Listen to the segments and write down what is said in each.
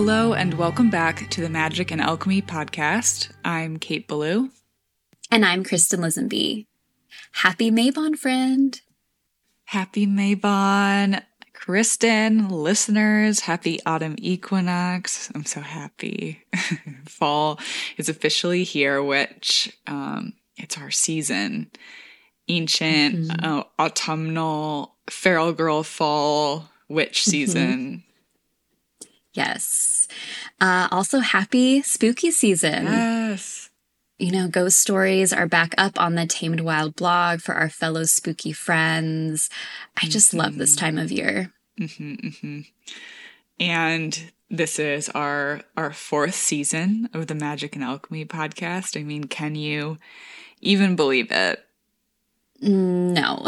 Hello, and welcome back to the Magick and Alchemy podcast. I'm Kate Belew. And I'm Kristin Lisenby. Happy Mabon, friend. Happy Mabon. Kristin, listeners, happy autumn equinox. I'm so happy. Fall is officially here, which um, it's our season. Ancient, mm-hmm. uh, autumnal, feral girl fall witch mm-hmm. season. Mm-hmm Yes. Uh, also, happy spooky season. Yes. You know, ghost stories are back up on the Tamed Wild blog for our fellow spooky friends. I just mm-hmm. love this mm-hmm. time of year. Mm-hmm, mm-hmm. And this is our our fourth season of the Magick and Alchemy podcast. I mean, can you even believe it? No.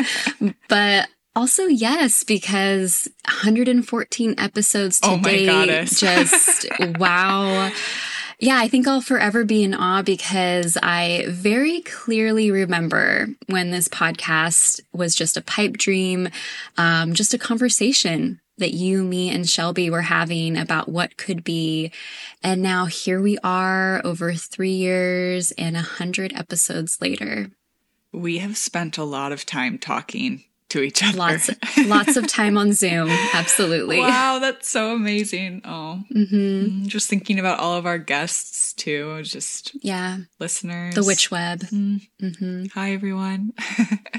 but also, yes, because 114 episodes to oh date. Just wow. Yeah, I think I'll forever be in awe because I very clearly remember when this podcast was just a pipe dream, um, just a conversation that you, me, and Shelby were having about what could be. And now here we are over three years and a hundred episodes later. We have spent a lot of time talking to each other. Lots, lots of time on Zoom. Absolutely. Wow, that's so amazing. Oh, mm-hmm. Mm, just thinking about all of our guests too. Just yeah, listeners. The witch web. Mm. Mm-hmm. Hi, everyone.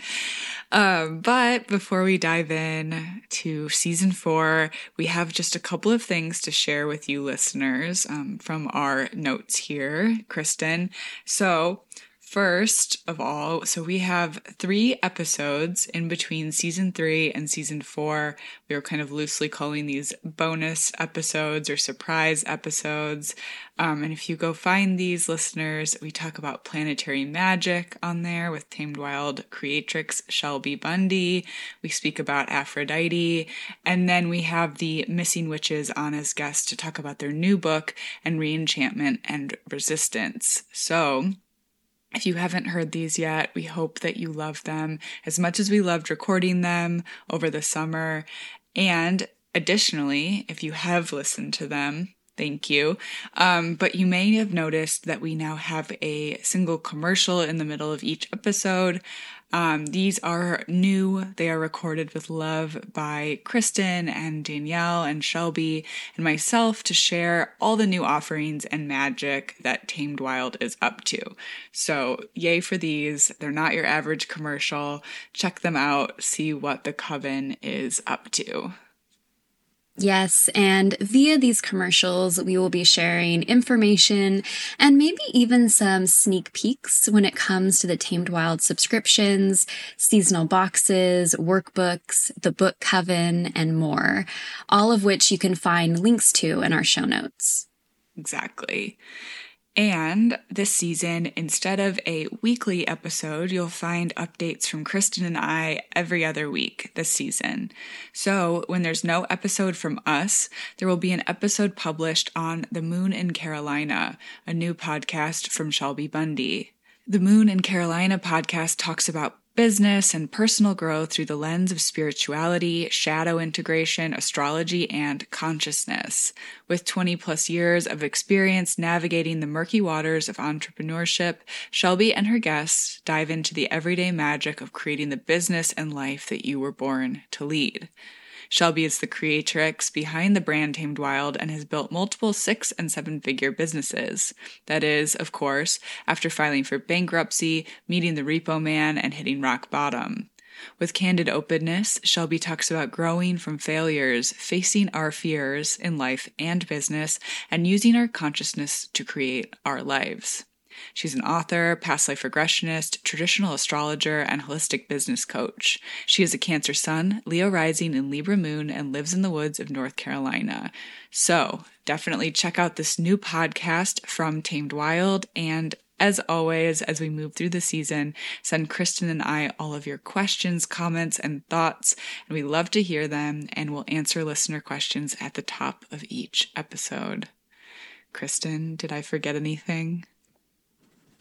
um, but before we dive in to season four, we have just a couple of things to share with you, listeners, um, from our notes here, Kristin. So First of all, so we have three episodes in between season three and season four. We are kind of loosely calling these bonus episodes or surprise episodes. Um, and if you go find these listeners, we talk about planetary magic on there with Tamed Wild creatrix Shelby Bundy. We speak about Aphrodite. And then we have the Missing Witches on as guests to talk about their new book and reenchantment and resistance. So, if you haven't heard these yet, we hope that you love them as much as we loved recording them over the summer. And additionally, if you have listened to them, thank you. Um, but you may have noticed that we now have a single commercial in the middle of each episode. Um, these are new. They are recorded with love by Kristin and Danielle and Shelby and myself to share all the new offerings and magic that Tamed Wild is up to. So, yay for these. They're not your average commercial. Check them out, see what the coven is up to. Yes, and via these commercials, we will be sharing information and maybe even some sneak peeks when it comes to the Tamed Wild subscriptions, seasonal boxes, workbooks, the book coven, and more, all of which you can find links to in our show notes. Exactly. And this season, instead of a weekly episode, you'll find updates from Kristin and I every other week this season. So when there's no episode from us, there will be an episode published on The Moon in Carolina, a new podcast from Shelby Bundy. The Moon in Carolina podcast talks about business and personal growth through the lens of spirituality, shadow integration, astrology, and consciousness. With 20 plus years of experience navigating the murky waters of entrepreneurship, Shelby and her guests dive into the everyday magic of creating the business and life that you were born to lead. Shelby is the creatrix behind the brand Tamed Wild and has built multiple six and seven figure businesses. That is, of course, after filing for bankruptcy, meeting the repo man, and hitting rock bottom. With candid openness, Shelby talks about growing from failures, facing our fears in life and business, and using our consciousness to create our lives. She's an author, past life regressionist, traditional astrologer, and holistic business coach. She is a Cancer Sun, Leo rising, and Libra moon, and lives in the woods of North Carolina. So definitely check out this new podcast from Tamed Wild and as always, as we move through the season, send Kristin and I all of your questions, comments, and thoughts, and we love to hear them, and we'll answer listener questions at the top of each episode. Kristin, did I forget anything?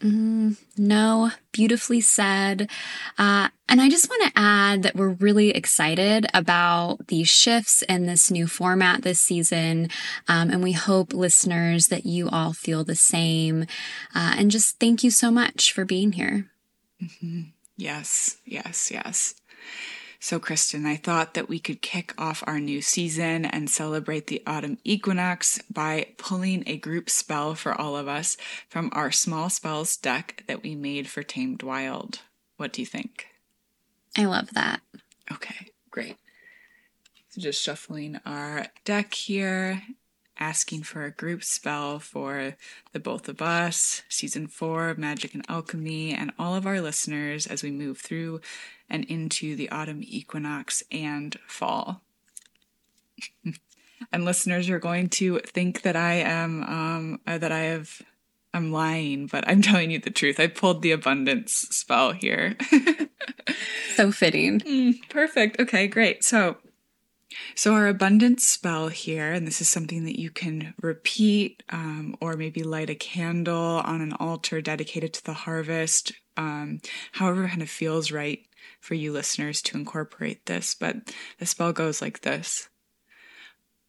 Mm, no, beautifully said. Uh, and I just want to add that we're really excited about these shifts and this new format this season. Um, and we hope listeners that you all feel the same. Uh, and just thank you so much for being here. Mm-hmm. Yes, yes, yes. So, Kristin, I thought that we could kick off our new season and celebrate the autumn equinox by pulling a group spell for all of us from our small spells deck that we made for Tamed Wild. What do you think? I love that. Okay, great. So, just shuffling our deck here, asking for a group spell for the both of us, season four, Magick and Alchemy, and all of our listeners as we move through and into the autumn equinox and fall. and listeners, you're going to think that I am um, uh, that I have I'm lying, but I'm telling you the truth. I pulled the abundance spell here. so fitting. Mm, perfect. Okay, great. So so, our abundance spell here, and this is something that you can repeat um, or maybe light a candle on an altar dedicated to the harvest, um, however, kind of feels right for you listeners to incorporate this, but the spell goes like this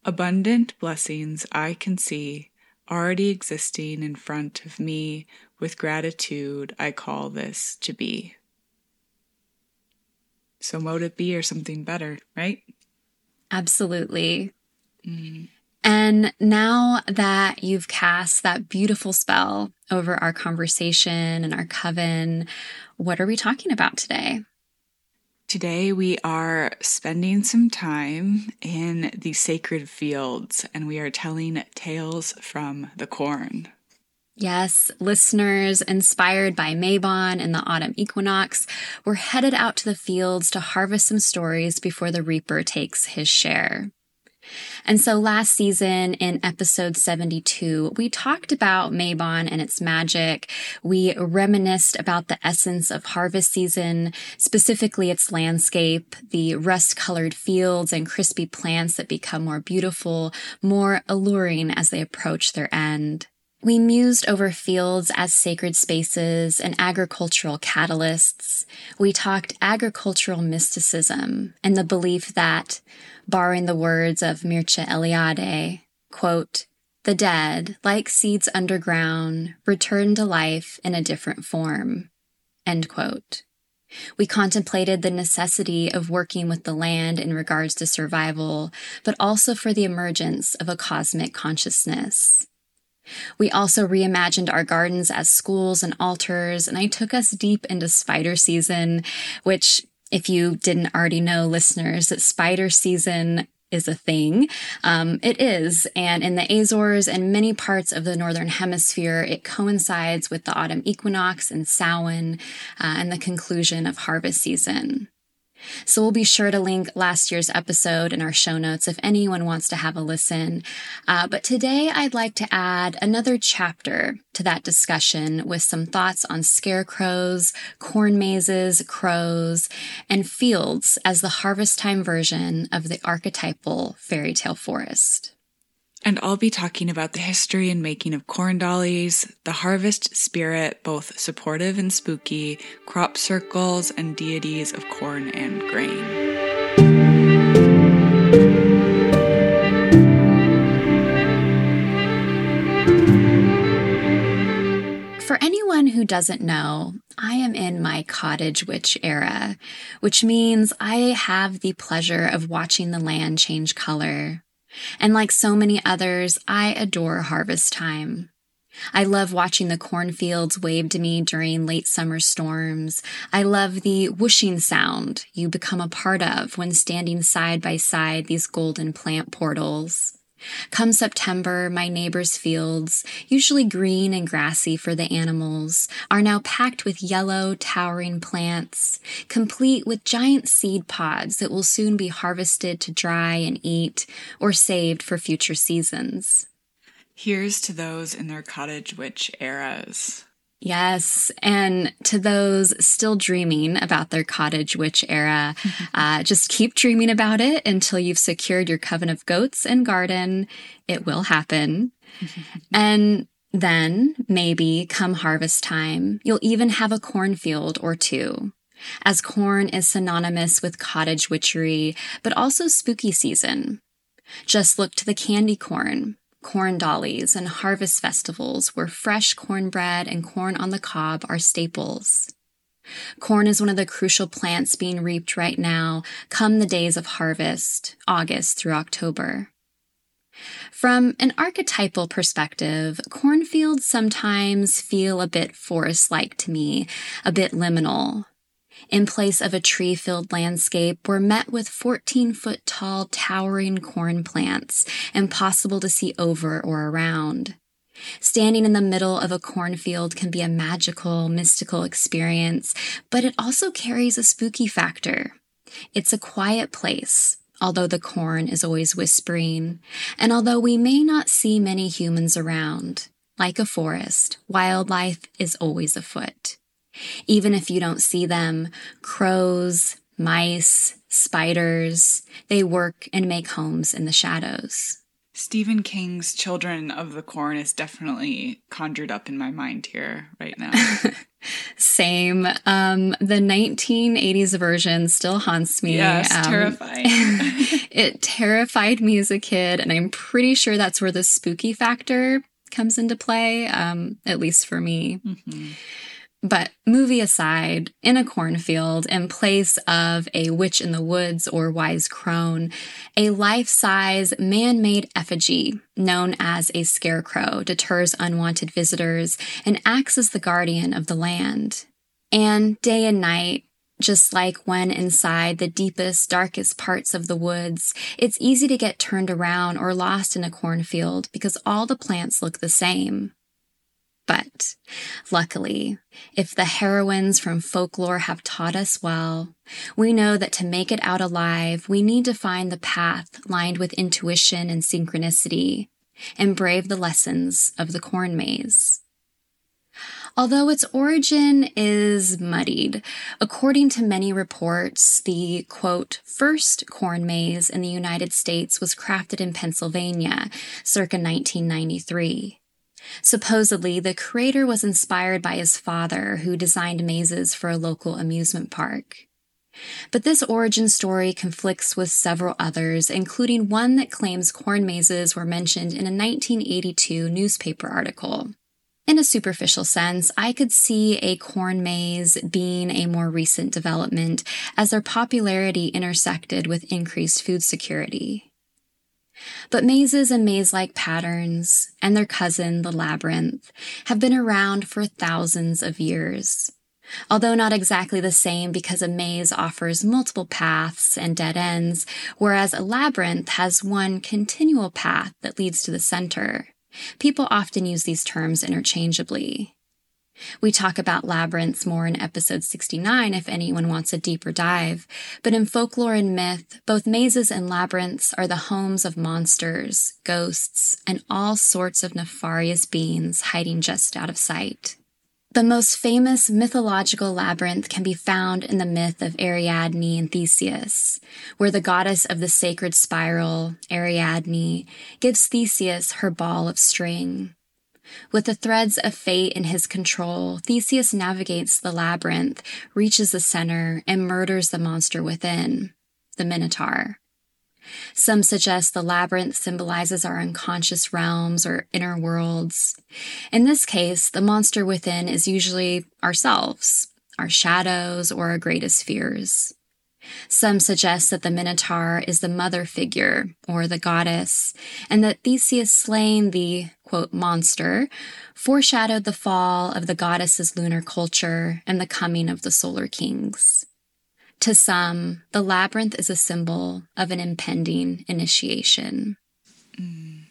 Abundant blessings I can see already existing in front of me. With gratitude, I call this to be. So, mote it be or something better, right? Absolutely. Mm. And now that you've cast that beautiful spell over our conversation and our coven, what are we talking about today? Today, we are spending some time in the sacred fields and we are telling tales from the corn. Yes, listeners inspired by Mabon and the autumn equinox, we're headed out to the fields to harvest some stories before the reaper takes his share. And so last season in episode 72, we talked about Mabon and its magic. We reminisced about the essence of harvest season, specifically its landscape, the rust colored fields and crispy plants that become more beautiful, more alluring as they approach their end. We mused over fields as sacred spaces and agricultural catalysts. We talked agricultural mysticism and the belief that, borrowing the words of Mircea Eliade, quote, the dead, like seeds underground, return to life in a different form. End quote. We contemplated the necessity of working with the land in regards to survival, but also for the emergence of a cosmic consciousness. We also reimagined our gardens as schools and altars, and I took us deep into spider season, which, if you didn't already know, listeners, that spider season is a thing. Um, it is. And in the Azores and many parts of the Northern Hemisphere, it coincides with the autumn equinox and Samhain uh, and the conclusion of harvest season. So we'll be sure to link last year's episode in our show notes if anyone wants to have a listen. Uh, but today I'd like to add another chapter to that discussion with some thoughts on scarecrows, corn mazes, crows, and fields as the harvest time version of the archetypal fairy tale forest. And I'll be talking about the history and making of corn dollies, the harvest spirit, both supportive and spooky, crop circles, and deities of corn and grain. For anyone who doesn't know, I am in my cottage witch era, which means I have the pleasure of watching the land change color, and like so many others, I adore harvest time. I love watching the cornfields wave to me during late summer storms. I love the whooshing sound you become a part of when standing side by side these golden plant portals. Come September, my neighbor's fields, usually green and grassy for the animals, are now packed with yellow, towering plants, complete with giant seed pods that will soon be harvested to dry and eat or saved for future seasons. Here's to those in their cottage witch eras. Yes. And to those still dreaming about their cottage witch era, uh, just keep dreaming about it until you've secured your coven of goats and garden. It will happen. and then maybe come harvest time, you'll even have a cornfield or two. As corn is synonymous with cottage witchery, but also spooky season. Just look to the candy corn, corn dollies, and harvest festivals where fresh cornbread and corn on the cob are staples. Corn is one of the crucial plants being reaped right now, come the days of harvest, August through October. From an archetypal perspective, cornfields sometimes feel a bit forest like to me, a bit liminal, in place of a tree filled landscape, were met with 14 foot tall towering corn plants, impossible to see over or around. Standing in the middle of a cornfield can be a magical, mystical experience, but it also carries a spooky factor. It's a quiet place, although the corn is always whispering, and although we may not see many humans around. Like a forest, wildlife is always afoot. Even if you don't see them, crows, mice, spiders, they work and make homes in the shadows. Stephen King's Children of the Corn is definitely conjured up in my mind here right now. Same. Um, the 1980s version still haunts me. Yes, um, terrifying. it terrified me as a kid, and I'm pretty sure that's where the spooky factor comes into play, um, at least for me. Mm-hmm. But movie aside, in a cornfield, in place of a witch in the woods or wise crone, a life size man made effigy known as a scarecrow deters unwanted visitors and acts as the guardian of the land. And day and night, just like when inside the deepest, darkest parts of the woods, it's easy to get turned around or lost in a cornfield because all the plants look the same. But luckily, if the heroines from folklore have taught us well, we know that to make it out alive, we need to find the path lined with intuition and synchronicity and brave the lessons of the corn maze. Although its origin is muddied, according to many reports, the quote, first corn maze in the United States was crafted in Pennsylvania circa 1993. Supposedly, the creator was inspired by his father, who designed mazes for a local amusement park. But this origin story conflicts with several others, including one that claims corn mazes were mentioned in a 1982 newspaper article. In a superficial sense, I could see a corn maze being a more recent development as their popularity intersected with increased food security. But mazes and maze-like patterns, and their cousin, the labyrinth, have been around for thousands of years. Although not exactly the same because a maze offers multiple paths and dead ends, whereas a labyrinth has one continual path that leads to the center. People often use these terms interchangeably. We talk about labyrinths more in episode 69 if anyone wants a deeper dive. But in folklore and myth, both mazes and labyrinths are the homes of monsters, ghosts, and all sorts of nefarious beings hiding just out of sight. The most famous mythological labyrinth can be found in the myth of Ariadne and Theseus, where the goddess of the sacred spiral, Ariadne, gives Theseus her ball of string. With the threads of fate in his control, Theseus navigates the labyrinth, reaches the center, and murders the monster within, the Minotaur. Some suggest the labyrinth symbolizes our unconscious realms or inner worlds. In this case, the monster within is usually ourselves, our shadows, or our greatest fears. Some suggest that the Minotaur is the mother figure, or the goddess, and that Theseus slaying the, quote, monster foreshadowed the fall of the goddess's lunar culture and the coming of the solar kings. To some, the labyrinth is a symbol of an impending initiation. Mm.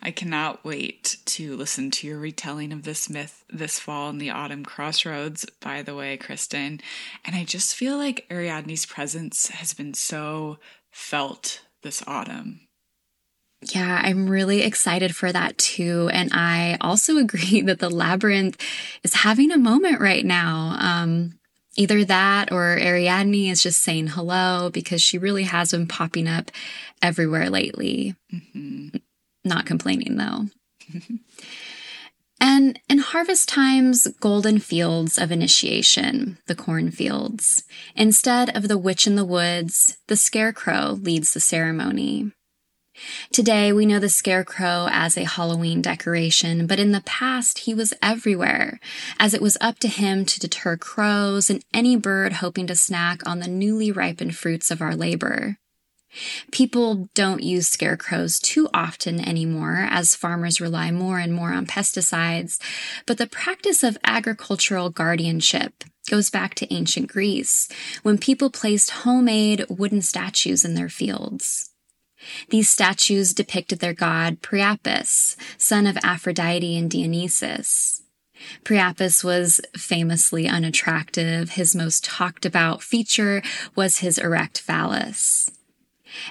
I cannot wait to listen to your retelling of this myth this fall in the autumn crossroads, by the way, Kristin. And I just feel like Ariadne's presence has been so felt this autumn. Yeah, I'm really excited for that too. And I also agree that the labyrinth is having a moment right now. Um, either that or Ariadne is just saying hello because she really has been popping up everywhere lately. Mm-hmm. Not complaining though. and in harvest time's golden fields of initiation, the cornfields, instead of the witch in the woods, the scarecrow leads the ceremony. Today, we know the scarecrow as a Halloween decoration, but in the past, he was everywhere, as it was up to him to deter crows and any bird hoping to snack on the newly ripened fruits of our labor. People don't use scarecrows too often anymore as farmers rely more and more on pesticides, but the practice of agricultural guardianship goes back to ancient Greece when people placed homemade wooden statues in their fields. These statues depicted their god Priapus, son of Aphrodite and Dionysus. Priapus was famously unattractive. His most talked about feature was his erect phallus.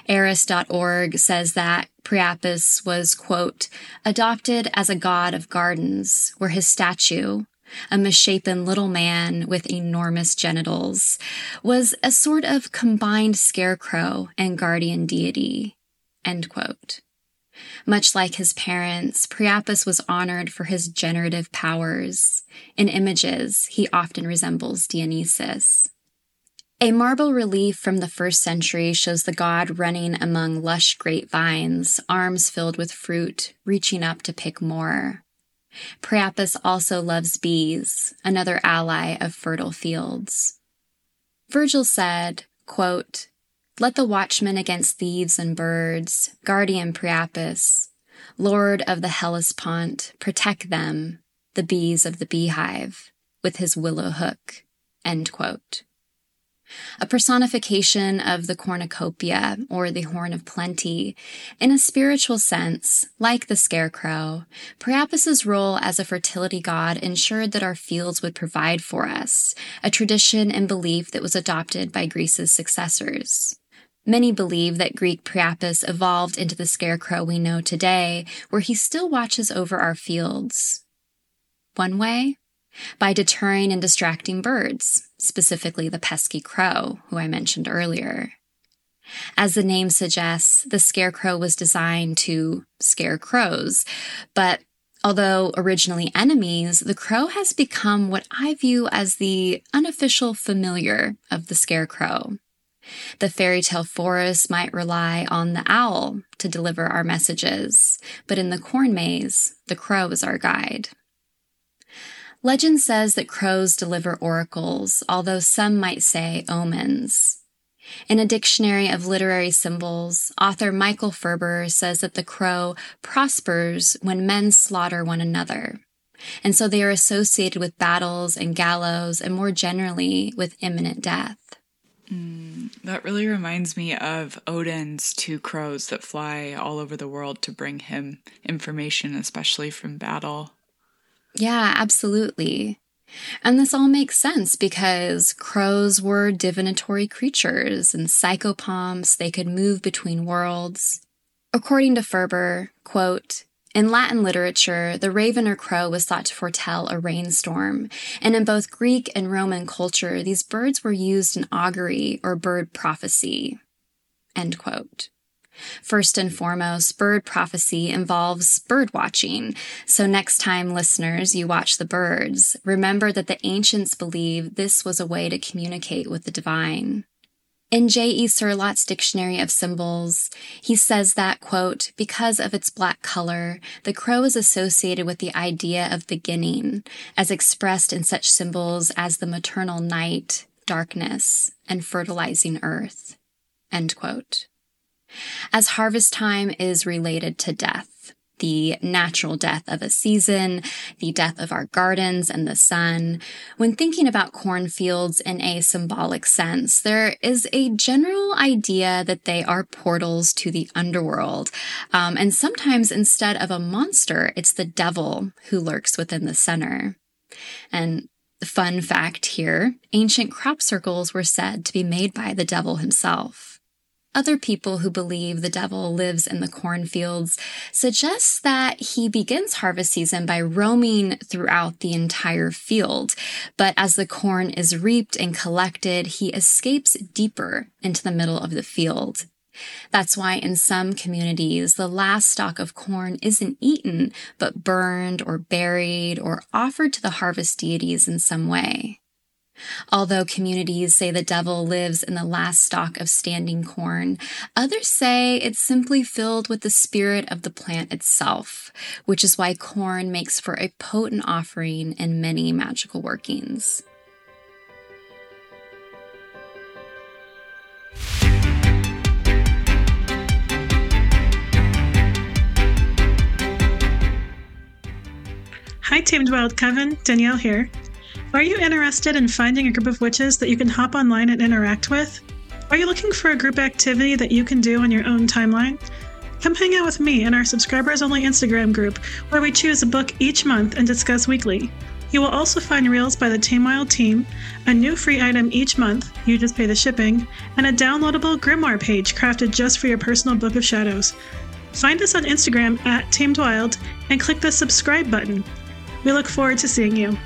Aras.org says that Priapus was, quote, adopted as a god of gardens, where his statue, a misshapen little man with enormous genitals, was a sort of combined scarecrow and guardian deity. Much like his parents, Priapus was honored for his generative powers. In images, he often resembles Dionysus. A marble relief from the first century shows the god running among lush grapevines, arms filled with fruit, reaching up to pick more. Priapus also loves bees, another ally of fertile fields. Virgil said, quote, Let the watchman against thieves and birds, guardian Priapus, lord of the Hellespont, protect them, the bees of the beehive, with his willow hook. A personification of the cornucopia or the horn of plenty. In a spiritual sense, like the scarecrow, Priapus's role as a fertility god ensured that our fields would provide for us, a tradition and belief that was adopted by Greece's successors. Many believe that Greek Priapus evolved into the scarecrow we know today, where he still watches over our fields. One way? By deterring and distracting birds, specifically the pesky crow, who I mentioned earlier. As the name suggests, the scarecrow was designed to scare crows, but although originally enemies, the crow has become what I view as the unofficial familiar of the scarecrow. The fairy tale forest might rely on the owl to deliver our messages, but in the corn maze, the crow is our guide. Legend says that crows deliver oracles, although some might say omens. In a dictionary of literary symbols, author Michael Ferber says that the crow prospers when men slaughter one another. And so they are associated with battles and gallows and more generally with imminent death. Mm, that really reminds me of Odin's two crows that fly all over the world to bring him information, especially from battle. Yeah, absolutely. And this all makes sense because crows were divinatory creatures and psychopomps, they could move between worlds. According to Ferber, quote, in Latin literature, the raven or crow was thought to foretell a rainstorm, and in both Greek and Roman culture, these birds were used in augury or bird prophecy. End quote. First and foremost, bird prophecy involves bird watching. So next time, listeners, you watch the birds, remember that the ancients believed this was a way to communicate with the divine. In J.E. Cirlot's Dictionary of Symbols, he says that, quote, because of its black color, the crow is associated with the idea of beginning, as expressed in such symbols as the maternal night, darkness, and fertilizing earth, end quote. As harvest time is related to death, the natural death of a season, the death of our gardens and the sun. When thinking about cornfields in a symbolic sense, there is a general idea that they are portals to the underworld. Um, and sometimes instead of a monster, it's the devil who lurks within the center. And fun fact here ancient crop circles were said to be made by the devil himself. Other people who believe the devil lives in the cornfields suggest that he begins harvest season by roaming throughout the entire field. But as the corn is reaped and collected, he escapes deeper into the middle of the field. That's why in some communities, the last stalk of corn isn't eaten, but burned or buried or offered to the harvest deities in some way. Although communities say the devil lives in the last stalk of standing corn, others say it's simply filled with the spirit of the plant itself, which is why corn makes for a potent offering in many magical workings. Hi, Tamed Wild Coven. Danielle here. Are you interested in finding a group of witches that you can hop online and interact with? Are you looking for a group activity that you can do on your own timeline? Come hang out with me in our subscribers only Instagram group, where we choose a book each month and discuss weekly. You will also find reels by the Tame Wild team, a new free item each month, you just pay the shipping, and a downloadable grimoire page crafted just for your personal Book of Shadows. Find us on Instagram at Tamed Wild and click the subscribe button. We look forward to seeing you.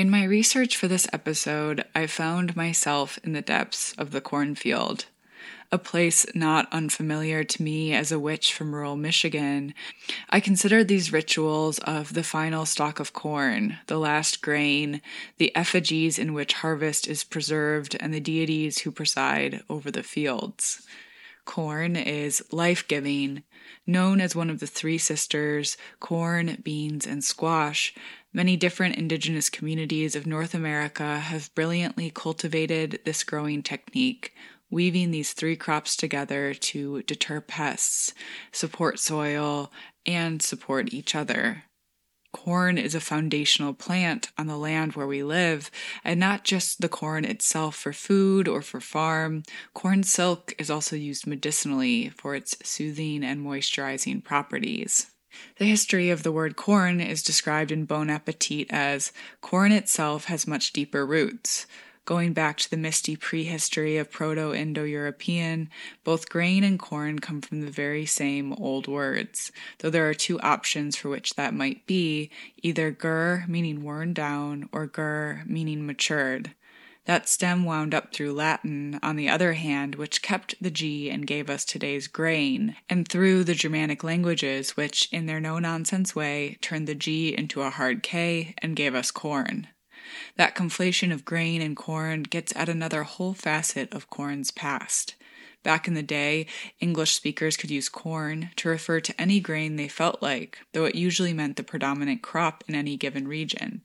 In my research for this episode, I found myself in the depths of the cornfield, a place not unfamiliar to me as a witch from rural Michigan. I considered these rituals of the final stalk of corn, the last grain, the effigies in which harvest is preserved, and the deities who preside over the fields. Corn is life giving, known as one of the three sisters corn, beans, and squash Many different indigenous communities of North America have brilliantly cultivated this growing technique, weaving these three crops together to deter pests, support soil, and support each other. Corn is a foundational plant on the land where we live, and not just the corn itself for food or for farm. Corn silk is also used medicinally for its soothing and moisturizing properties. The history of the word corn is described in Bon Appetit as corn itself has much deeper roots. Going back to the misty prehistory of Proto Indo European, both grain and corn come from the very same old words, though there are two options for which that might be either gur, meaning worn down, or gur, meaning matured. That stem wound up through Latin, on the other hand, which kept the G and gave us today's grain, and through the Germanic languages, which, in their no nonsense way, turned the G into a hard K and gave us corn. That conflation of grain and corn gets at another whole facet of corn's past. Back in the day, English speakers could use corn to refer to any grain they felt like, though it usually meant the predominant crop in any given region.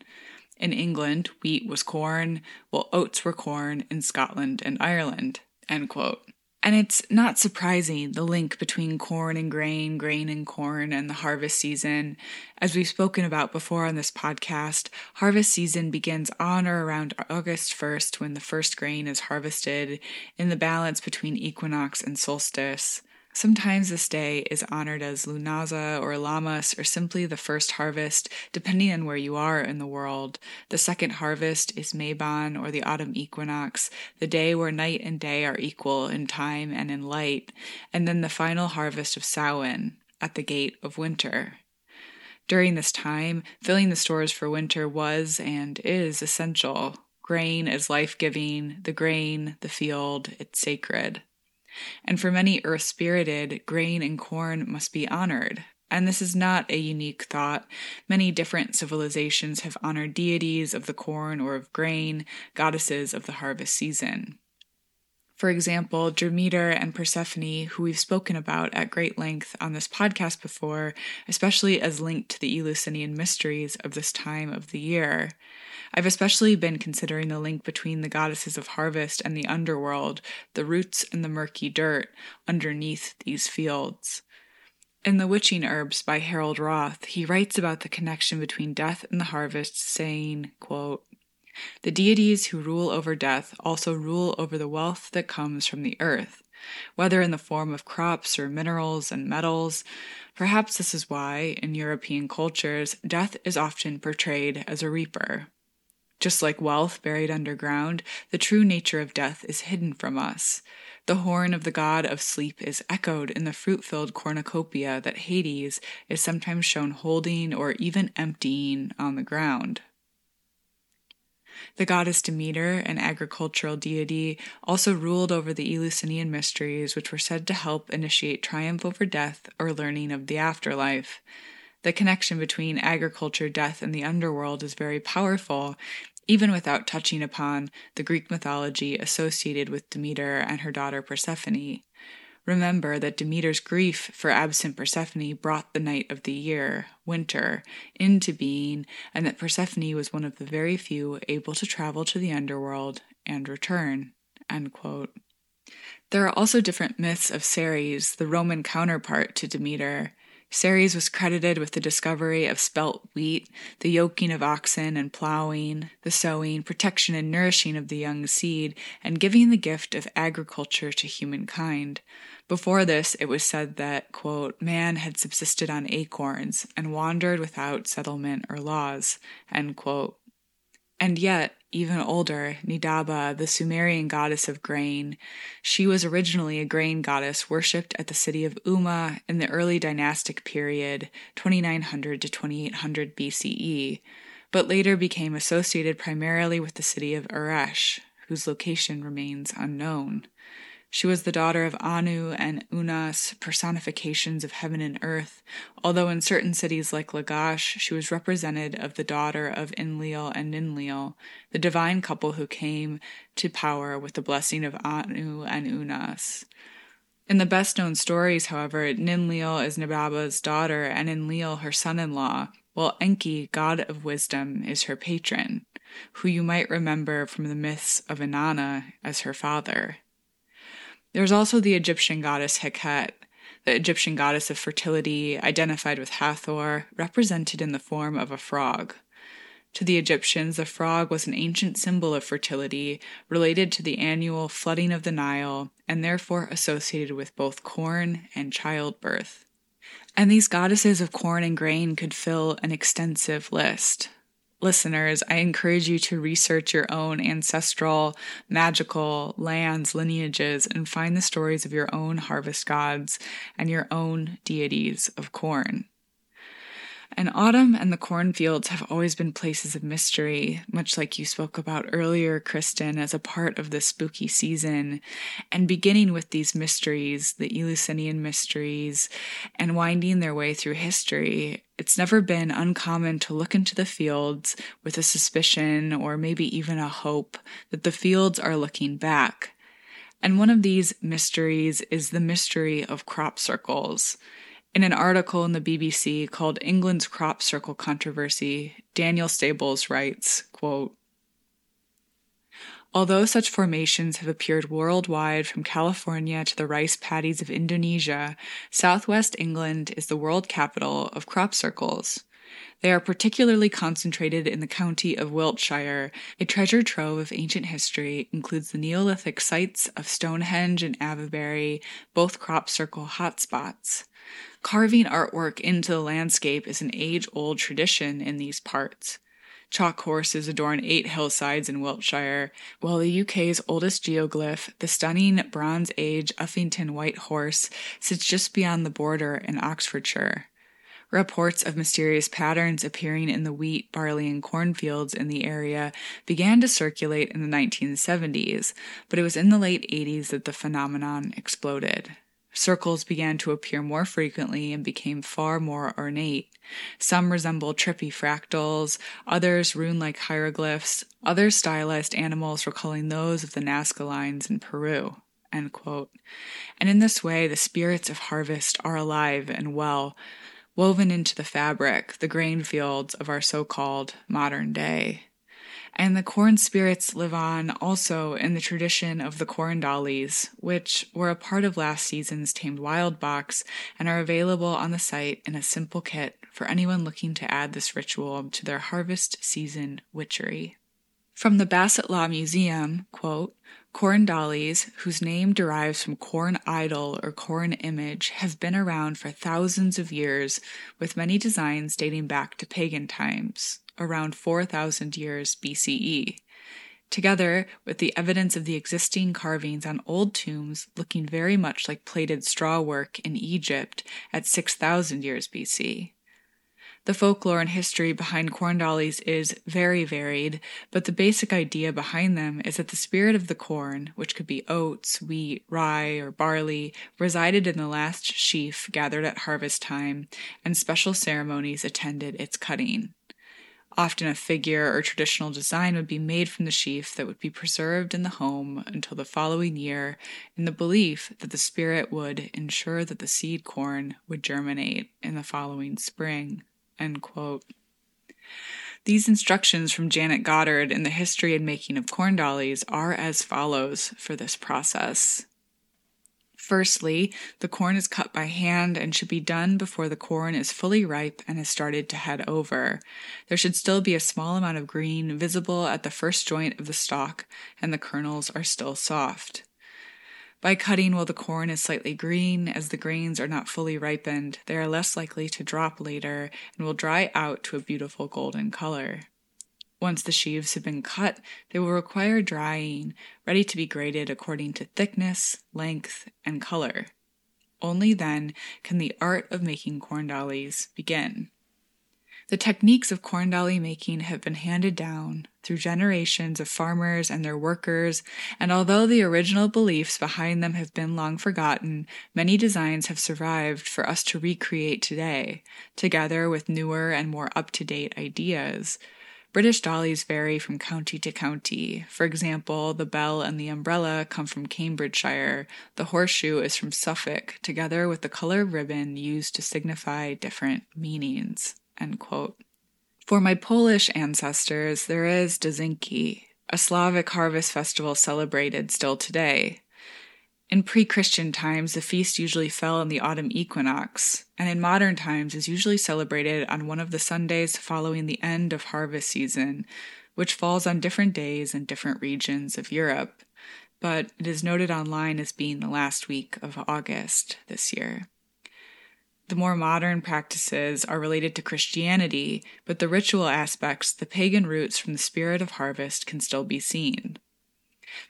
In England, wheat was corn, while oats were corn in Scotland and Ireland. End quote. And it's not surprising the link between corn and grain, grain and corn, and the harvest season. As we've spoken about before on this podcast, harvest season begins on or around August 1st when the first grain is harvested in the balance between equinox and solstice. Sometimes this day is honored as Lughnasadh or Lammas or simply the first harvest, depending on where you are in the world. The second harvest is Mabon or the autumn equinox, the day where night and day are equal in time and in light, and then the final harvest of Samhain at the gate of winter. During this time, filling the stores for winter was and is essential. Grain is life giving, the grain, the field, it's sacred. And for many earth spirited, grain and corn must be honored. And this is not a unique thought. Many different civilizations have honored deities of the corn or of grain, goddesses of the harvest season. For example, Demeter and Persephone, who we've spoken about at great length on this podcast before, especially as linked to the Eleusinian mysteries of this time of the year. I've especially been considering the link between the goddesses of harvest and the underworld, the roots and the murky dirt underneath these fields. In The Witching Herbs by Harold Roth, he writes about the connection between death and the harvest, saying, quote, The deities who rule over death also rule over the wealth that comes from the earth, whether in the form of crops or minerals and metals. Perhaps this is why, in European cultures, death is often portrayed as a reaper. Just like wealth buried underground, the true nature of death is hidden from us. The horn of the god of sleep is echoed in the fruit filled cornucopia that Hades is sometimes shown holding or even emptying on the ground. The goddess Demeter, an agricultural deity, also ruled over the Eleusinian mysteries, which were said to help initiate triumph over death or learning of the afterlife. The connection between agriculture, death, and the underworld is very powerful, even without touching upon the Greek mythology associated with Demeter and her daughter Persephone. Remember that Demeter's grief for absent Persephone brought the night of the year, winter, into being, and that Persephone was one of the very few able to travel to the underworld and return. There are also different myths of Ceres, the Roman counterpart to Demeter. Ceres was credited with the discovery of spelt wheat, the yoking of oxen and plowing, the sowing, protection, and nourishing of the young seed, and giving the gift of agriculture to humankind. Before this, it was said that, quote, man had subsisted on acorns and wandered without settlement or laws. And yet, even older, Nidaba, the Sumerian goddess of grain. She was originally a grain goddess worshipped at the city of Umma in the early dynastic period, 2900 to 2800 BCE, but later became associated primarily with the city of Eresh, whose location remains unknown. She was the daughter of Anu and Unas, personifications of heaven and earth, although in certain cities like Lagash, she was represented of the daughter of Enlil and Ninlil, the divine couple who came to power with the blessing of Anu and Unas. In the best known stories, however, Ninlil is Nidaba's daughter and Enlil her son in law, while Enki, god of wisdom, is her patron, who you might remember from the myths of Inanna as her father. There's also the Egyptian goddess Heket, the Egyptian goddess of fertility, identified with Hathor, represented in the form of a frog. To the Egyptians, the frog was an ancient symbol of fertility, related to the annual flooding of the Nile, and therefore associated with both corn and childbirth. And these goddesses of corn and grain could fill an extensive list listeners, I encourage you to research your own ancestral, magical lands, lineages, and find the stories of your own harvest gods and your own deities of corn. And autumn and the cornfields have always been places of mystery, much like you spoke about earlier, Kristin, as a part of the spooky season. And beginning with these mysteries, the Eleusinian mysteries, and winding their way through history, it's never been uncommon to look into the fields with a suspicion or maybe even a hope that the fields are looking back. And one of these mysteries is the mystery of crop circles. In an article in the BBC called England's Crop Circle Controversy, Daniel Stables writes, quote, Although such formations have appeared worldwide from California to the rice paddies of Indonesia, southwest England is the world capital of crop circles. They are particularly concentrated in the county of Wiltshire. A treasure trove of ancient history includes the Neolithic sites of Stonehenge and Avebury, both crop circle hotspots. Carving artwork into the landscape is an age old tradition in these parts. Chalk horses adorn eight hillsides in Wiltshire, while the UK's oldest geoglyph, the stunning Bronze Age Uffington White Horse, sits just beyond the border in Oxfordshire. Reports of mysterious patterns appearing in the wheat, barley, and cornfields in the area began to circulate in the 1970s, but it was in the late 80s that the phenomenon exploded. Circles began to appear more frequently and became far more ornate. Some resembled trippy fractals, others rune like hieroglyphs, others stylized animals recalling those of the Nazca lines in Peru. And in this way, the spirits of harvest are alive and well, woven into the fabric, the grain fields of our so called modern day. And the corn spirits live on also in the tradition of the corn dollies, which were a part of last season's Tamed Wild box and are available on the site in a simple kit for anyone looking to add this ritual to their harvest season witchery. From the Bassetlaw Museum, quote, Corn dollies, whose name derives from corn idol or corn image, have been around for thousands of years, with many designs dating back to pagan times, around 4,000 years BCE. Together with the evidence of the existing carvings on old tombs looking very much like plated straw work in Egypt at 6,000 years BC. The folklore and history behind corn dollies is very varied, but the basic idea behind them is that the spirit of the corn, which could be oats, wheat, rye, or barley, resided in the last sheaf gathered at harvest time, and special ceremonies attended its cutting. Often a figure or traditional design would be made from the sheaf that would be preserved in the home until the following year in the belief that the spirit would ensure that the seed corn would germinate in the following spring. These instructions from Janet Goddard in the history and making of corn dollies are as follows for this process. Firstly, the corn is cut by hand and should be done before the corn is fully ripe and has started to head over. There should still be a small amount of green visible at the first joint of the stalk, and the kernels are still soft. By cutting while the corn is slightly green, as the grains are not fully ripened, they are less likely to drop later and will dry out to a beautiful golden color. Once the sheaves have been cut, they will require drying, ready to be graded according to thickness, length, and color. Only then can the art of making corn dollies begin. The techniques of corn dolly making have been handed down through generations of farmers and their workers, and although the original beliefs behind them have been long forgotten, many designs have survived for us to recreate today, together with newer and more up to date ideas. British dollies vary from county to county. For example, the bell and the umbrella come from Cambridgeshire. The horseshoe is from Suffolk, together with the color ribbon used to signify different meanings. For my Polish ancestors, there is Dożynki, a Slavic harvest festival celebrated still today. In pre Christian times, the feast usually fell on the autumn equinox, and in modern times is usually celebrated on one of the Sundays following the end of harvest season, which falls on different days in different regions of Europe. But it is noted online as being the last week of August this year. The more modern practices are related to Christianity, but the ritual aspects, the pagan roots from the spirit of harvest, can still be seen.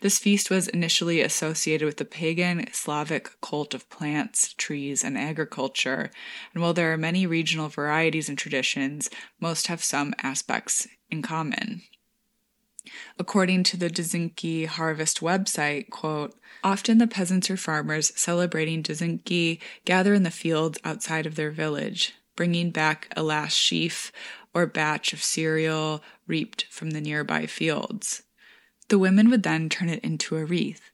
This feast was initially associated with the pagan Slavic cult of plants, trees, and agriculture, and while there are many regional varieties and traditions, most have some aspects in common. According to the Dożynki Harvest website, quote, often the peasants or farmers celebrating Dożynki gather in the fields outside of their village, bringing back a last sheaf or batch of cereal reaped from the nearby fields. The women would then turn it into a wreath,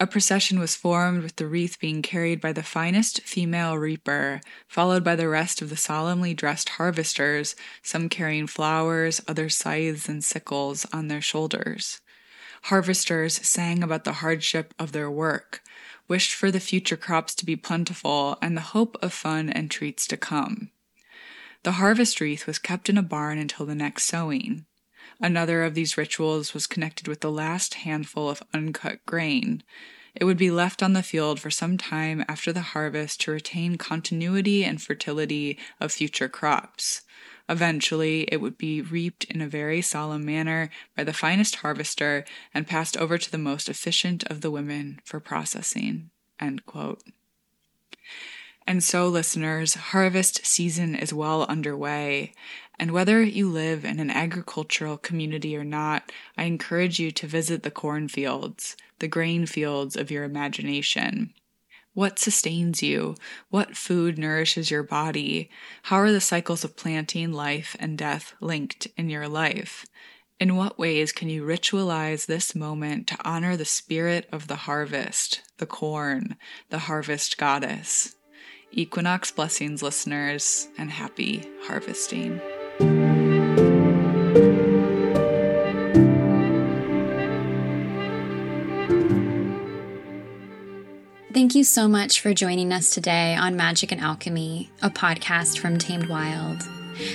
a procession was formed with the wreath being carried by the finest female reaper, followed by the rest of the solemnly dressed harvesters, some carrying flowers, others scythes and sickles on their shoulders. Harvesters sang about the hardship of their work, wished for the future crops to be plentiful, and the hope of fun and treats to come. The harvest wreath was kept in a barn until the next sowing. Another of these rituals was connected with the last handful of uncut grain. It would be left on the field for some time after the harvest to retain continuity and fertility of future crops. Eventually, it would be reaped in a very solemn manner by the finest harvester and passed over to the most efficient of the women for processing. And so, listeners, harvest season is well underway, and whether you live in an agricultural community or not, I encourage you to visit the cornfields, the grain fields of your imagination. What sustains you? What food nourishes your body? How are the cycles of planting, life, and death linked in your life? In what ways can you ritualize this moment to honor the spirit of the harvest, the corn, the harvest goddess? Equinox blessings, listeners, and happy harvesting. Thank you so much for joining us today on Magick and Alchemy, a podcast from Tamed Wild.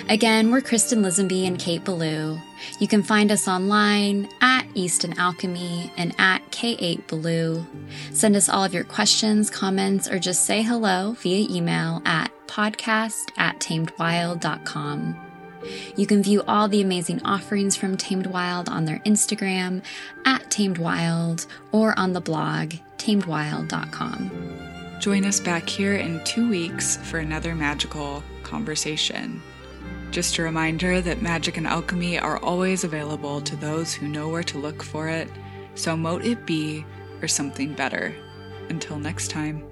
Again, we're Kristin Lisenby and Kate Belew. You can find us online at Easton Alchemy and at K8 Belew. Send us all of your questions, comments, or just say hello via email at podcast at tamedwild.com. You can view all the amazing offerings from Tamed Wild on their Instagram at Tamed Wild or on the blog tamedwild.com. Join us back here in two weeks for another magical conversation. Just a reminder that magic and alchemy are always available to those who know where to look for it, so mote it be or something better. Until next time.